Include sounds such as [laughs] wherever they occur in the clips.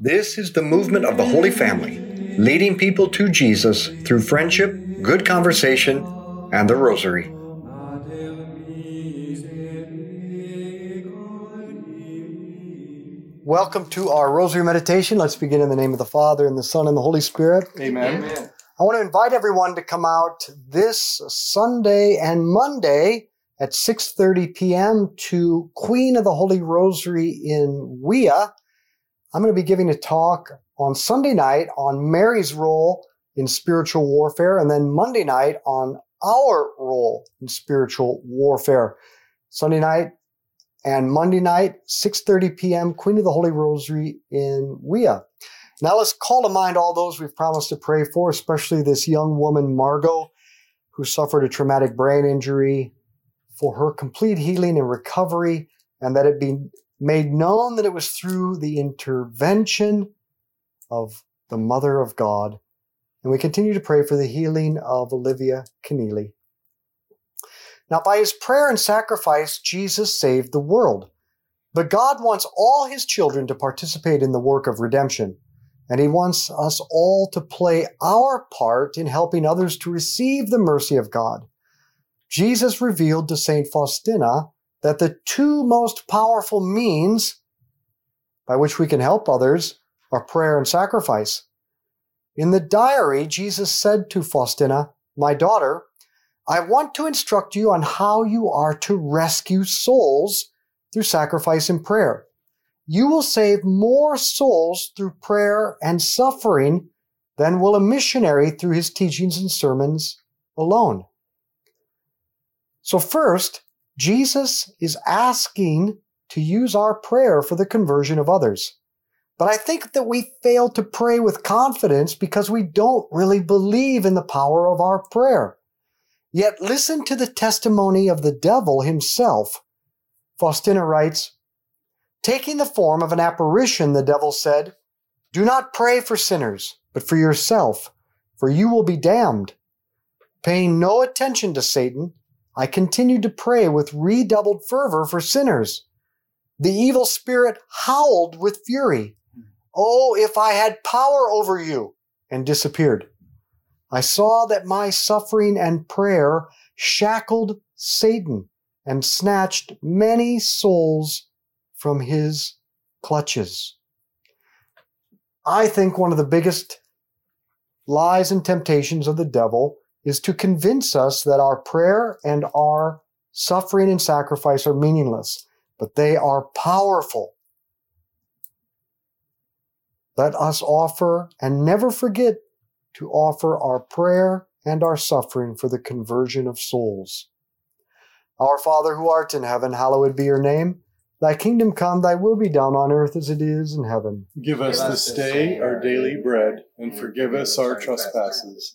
This is the movement of the Holy Family, leading people to Jesus through friendship, good conversation, and the Rosary. Welcome to our Rosary Meditation. Let's begin in the name of the Father, and the Son, and the Holy Spirit. Amen. I want to invite everyone to come out this Sunday and Monday at 6:30 p.m. to Queen of the Holy Rosary in Wea. I'm going to be giving a talk on Sunday night on Mary's role in spiritual warfare and then Monday night on our role in spiritual warfare. Sunday night and Monday night, 6:30 p.m., Queen of the Holy Rosary in Wea. Now let's call to mind all those we've promised to pray for, especially this young woman, Margot, who suffered a traumatic brain injury, for her complete healing and recovery, and that it be made known that it was through the intervention of the Mother of God. And we continue to pray for the healing of Olivia Keneally. Now, by his prayer and sacrifice, Jesus saved the world. But God wants all his children to participate in the work of redemption, and he wants us all to play our part in helping others to receive the mercy of God. Jesus revealed to St. Faustina that the two most powerful means by which we can help others are prayer and sacrifice. In the diary, Jesus said to Faustina, My daughter, I want to instruct you on how you are to rescue souls through sacrifice and prayer. You will save more souls through prayer and suffering than will a missionary through his teachings and sermons alone. So, first, Jesus is asking to use our prayer for the conversion of others. But I think that we fail to pray with confidence because we don't really believe in the power of our prayer. Yet listen to the testimony of the devil himself. Faustina writes, Taking the form of an apparition, the devil said, Do not pray for sinners, but for yourself, for you will be damned. Paying no attention to Satan, I continued to pray with redoubled fervor for sinners. The evil spirit howled with fury. Oh, if I had power over you! and disappeared. I saw that my suffering and prayer shackled Satan and snatched many souls from his clutches. I think one of the biggest lies and temptations of the devil is to convince us that our prayer and our suffering and sacrifice are meaningless, but they are powerful. Let us offer and never forget to offer our prayer and our suffering for the conversion of souls. Our Father who art in heaven, hallowed be your name. Thy kingdom come, thy will be done on earth as it is in heaven. Give us this day our daily bread, and forgive us our trespasses,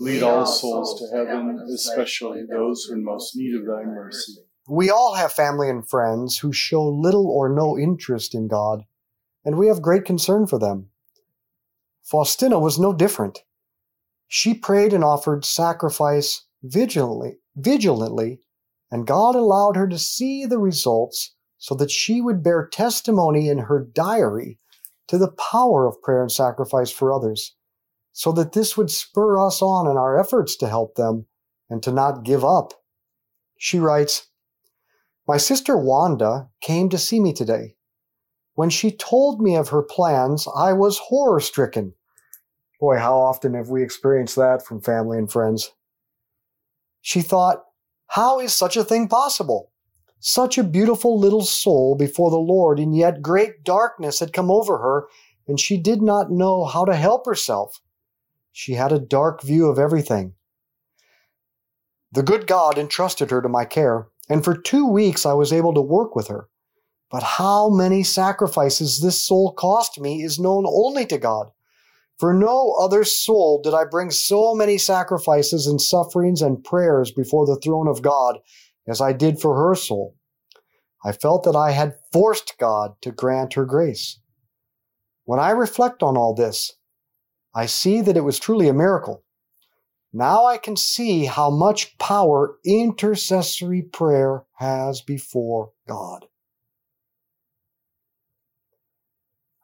Lead all souls to heaven, especially those who are in most need of thy mercy. we all have family and friends who show little or no interest in God, and we have great concern for them. Faustina was no different. She prayed and offered sacrifice vigilantly, vigilantly, and God allowed her to see the results so that she would bear testimony in her diary to the power of prayer and sacrifice for others, so that this would spur us on in our efforts to help them and to not give up. She writes, My sister Wanda came to see me today. When she told me of her plans, I was horror stricken. Boy, how often have we experienced that from family and friends? She thought, How is such a thing possible? Such a beautiful little soul before the Lord, and yet great darkness had come over her, and she did not know how to help herself. She had a dark view of everything. The good God entrusted her to my care, and for two weeks I was able to work with her. But how many sacrifices this soul cost me is known only to God. For no other soul did I bring so many sacrifices and sufferings and prayers before the throne of God as I did for her soul. I felt that I had forced God to grant her grace. When I reflect on all this, I see that it was truly a miracle. Now I can see how much power intercessory prayer has before God.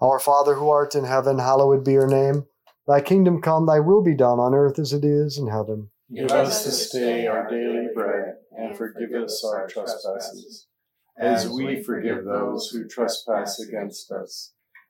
Our Father who art in heaven, hallowed be your name. Thy kingdom come, thy will be done on earth as it is in heaven. Give us this day our daily bread, and forgive us our trespasses, as we forgive those who trespass against us.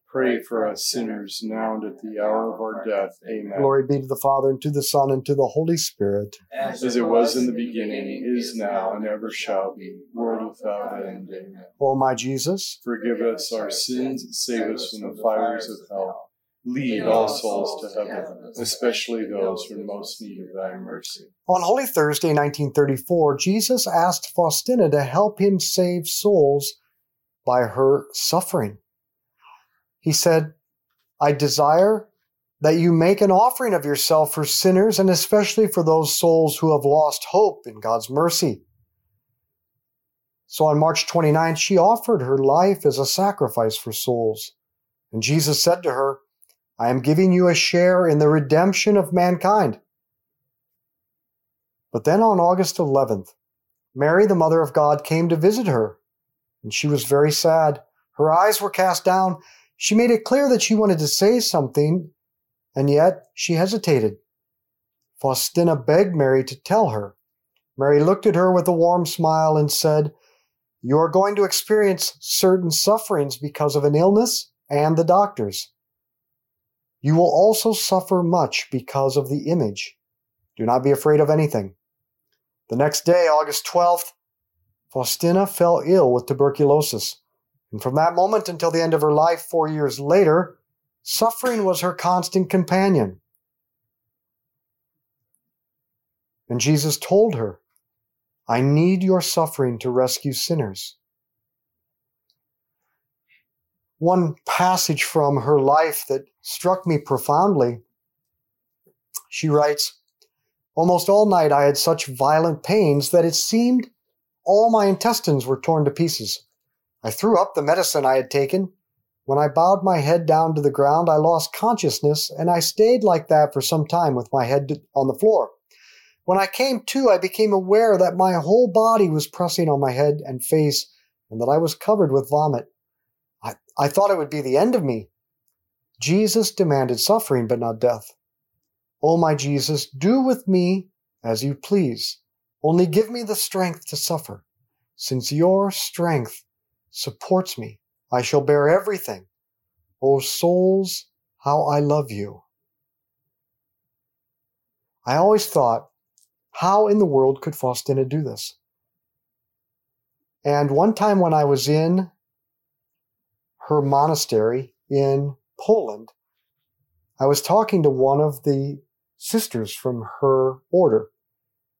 pray for us sinners, now and at the hour of our death. Amen. Glory be to the Father, and to the Son, and to the Holy Spirit. As it was in the beginning, is now, and ever shall be, world without end. Amen. O my Jesus, Forgive us our sins, save us from the fires of hell. Lead all souls to heaven, especially those who are most need of thy mercy. on Holy Thursday, 1934, Jesus asked Faustina to help him save souls by her suffering. He said, I desire that you make an offering of yourself for sinners and especially for those souls who have lost hope in God's mercy. So on March 29th, she offered her life as a sacrifice for souls. And Jesus said to her, I am giving you a share in the redemption of mankind. But then on August 11th, Mary, the Mother of God, came to visit her, and she was very sad. Her eyes were cast down. She made it clear that she wanted to say something, and yet she hesitated. Faustina begged Mary to tell her. Mary looked at her with a warm smile and said, You are going to experience certain sufferings because of an illness and the doctors. You will also suffer much because of the image. Do not be afraid of anything. The next day, August 12th, Faustina fell ill with tuberculosis. And from that moment until the end of her life, four years later, suffering was her constant companion. And Jesus told her, I need your suffering to rescue sinners. One passage from her life that struck me profoundly. She writes, Almost all night I had such violent pains that it seemed all my intestines were torn to pieces. I threw up the medicine I had taken. When I bowed my head down to the ground, I lost consciousness, and I stayed like that for some time with my head on the floor. When I came to, I became aware that my whole body was pressing on my head and face, and that I was covered with vomit. I, I thought it would be the end of me. Jesus demanded suffering, but not death. O my Jesus, do with me as you please. Only give me the strength to suffer. Since your strength supports me, I shall bear everything. O souls, how I love you. I always thought, how in the world could Faustina do this? And one time when I was in her monastery in Poland, I was talking to one of the sisters from her order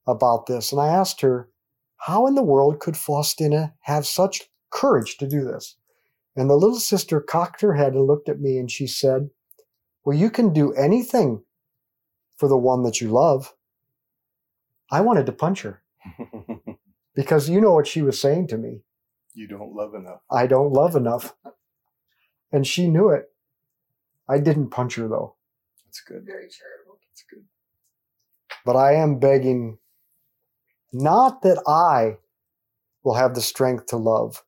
about this, and I asked her, how in the world could Faustina have such courage to do this? And the little sister cocked her head and looked at me and she said, Well, you can do anything for the one that you love. I wanted to punch her [laughs] because you know what she was saying to me. you don't love enough. I don't love enough. And she knew it. I didn't punch her though. That's good. Very charitable. That's good. But I am begging not that I will have the strength to love.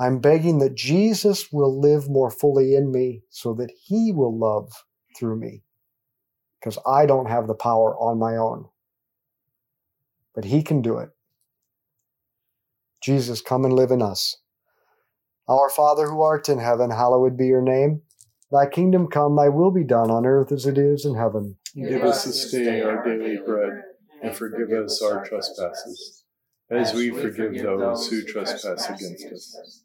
I'm begging that Jesus will live more fully in me so that he will love through me. Because I don't have the power on my own. But he can do it. Jesus, come and live in us. Our Father who art in heaven, hallowed be your name. Thy kingdom come, thy will be done on earth as it is in heaven. Give us this day our daily bread, and forgive us our trespasses, as we forgive those who trespass against us.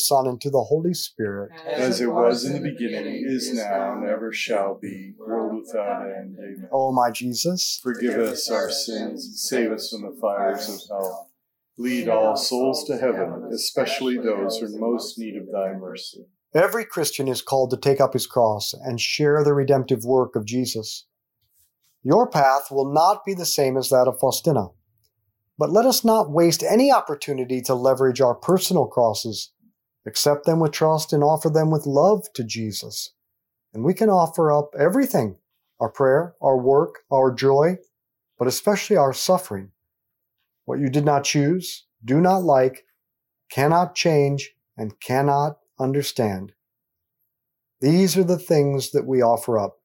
Son, and to the Holy Spirit. As it was in the beginning, is now, and ever shall be, world without end. Amen. O my Jesus, Forgive us our sins and save us from the fires of hell. Lead all souls to heaven, especially those who are in most need of thy mercy. every Christian is called to take up his cross and share the redemptive work of Jesus. Your path will not be the same as that of Faustina. But let us not waste any opportunity to leverage our personal crosses. Accept them with trust and offer them with love to Jesus. And we can offer up everything our prayer, our work, our joy, but especially our suffering. What you did not choose, do not like, cannot change, and cannot understand. These are the things that we offer up.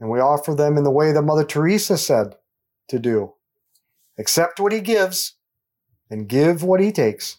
And we offer them in the way that Mother Teresa said to do accept what he gives and give what he takes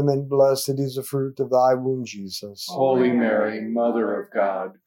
blessed is the fruit of thy womb, Jesus. Holy Mary, Mother of God,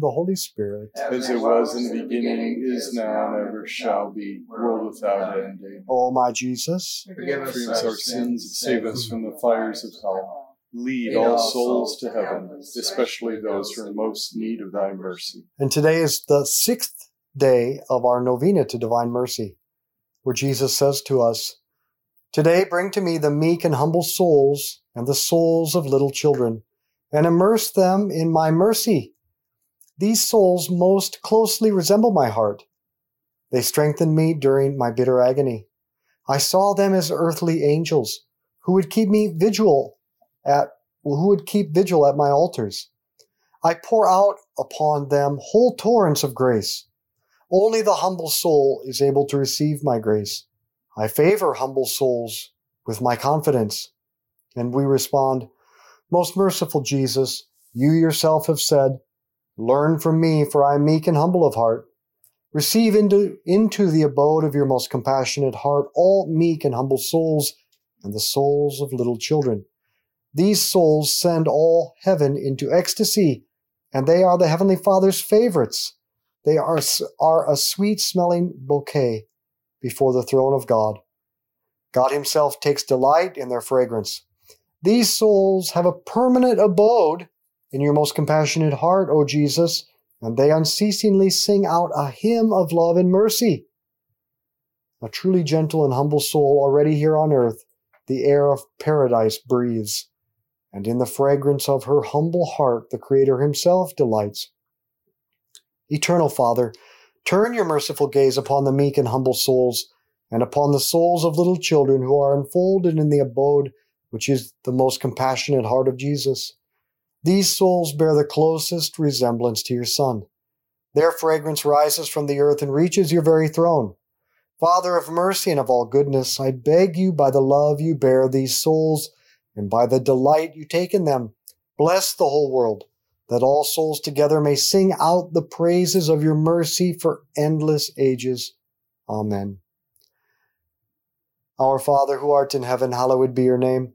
the Holy Spirit. As it was in the beginning, is now, and ever shall be, world without end. Amen. O my Jesus, Forgive us our sins, save us from the fires of hell. Lead all souls to heaven, especially those who are in most need of thy mercy. and today is the sixth day of our novena to divine mercy, where Jesus says to us, Today bring to me the meek and humble souls and the souls of little children, and immerse them in my mercy. These souls most closely resemble my heart. They strengthened me during my bitter agony. I saw them as earthly angels who would keep me vigil at who would keep vigil at my altars. I pour out upon them whole torrents of grace. Only the humble soul is able to receive my grace. I favor humble souls with my confidence. And we respond, Most merciful Jesus, you yourself have said, Learn from me, for I am meek and humble of heart. Receive into, into the abode of your most compassionate heart all meek and humble souls and the souls of little children. These souls send all heaven into ecstasy, and they are the Heavenly Father's favorites. They are, are a sweet smelling bouquet before the throne of God. God Himself takes delight in their fragrance. These souls have a permanent abode in your most compassionate heart, O Jesus, and they unceasingly sing out a hymn of love and mercy. A truly gentle and humble soul already here on earth, the air of paradise breathes, and in the fragrance of her humble heart the Creator Himself delights. Eternal Father, turn your merciful gaze upon the meek and humble souls, and upon the souls of little children who are enfolded in the abode which is the most compassionate heart of Jesus. These souls bear the closest resemblance to your Son. Their fragrance rises from the earth and reaches your very throne. Father of mercy and of all goodness, I beg you by the love you bear these souls and by the delight you take in them, bless the whole world, that all souls together may sing out the praises of your mercy for endless ages. Amen. Our Father who art in heaven, hallowed be your name.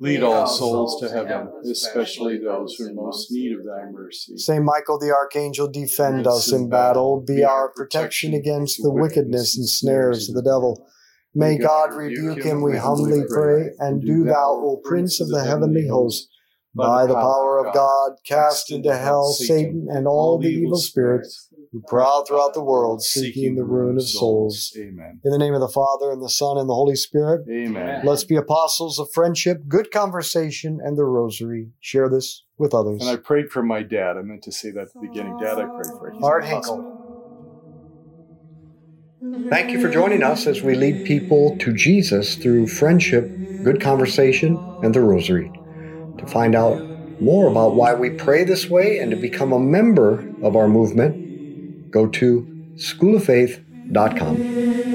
Lead all souls to heaven, especially those who are in most need of thy mercy. Saint Michael the Archangel, defend us in battle. Be our protection against the wickedness and snares of the devil. May God rebuke him, we humbly pray. And do thou, O Prince of the heavenly host, by the power of God, cast into hell Satan and all the evil spirits who prowl throughout the world, seeking the ruin of souls. Amen. In the name of the Father, and the Son, and the Holy Spirit, Amen. let's be apostles of friendship, good conversation, and the rosary. Share this with others. And I prayed for my dad. I meant to say that at the beginning. Dad, I prayed for. He's Art in the hospital. Hinkle. Thank you for joining us as we lead people to Jesus through friendship, good conversation, and the rosary. To find out more about why we pray this way and to become a member of our movement, go to schooloffaith.com.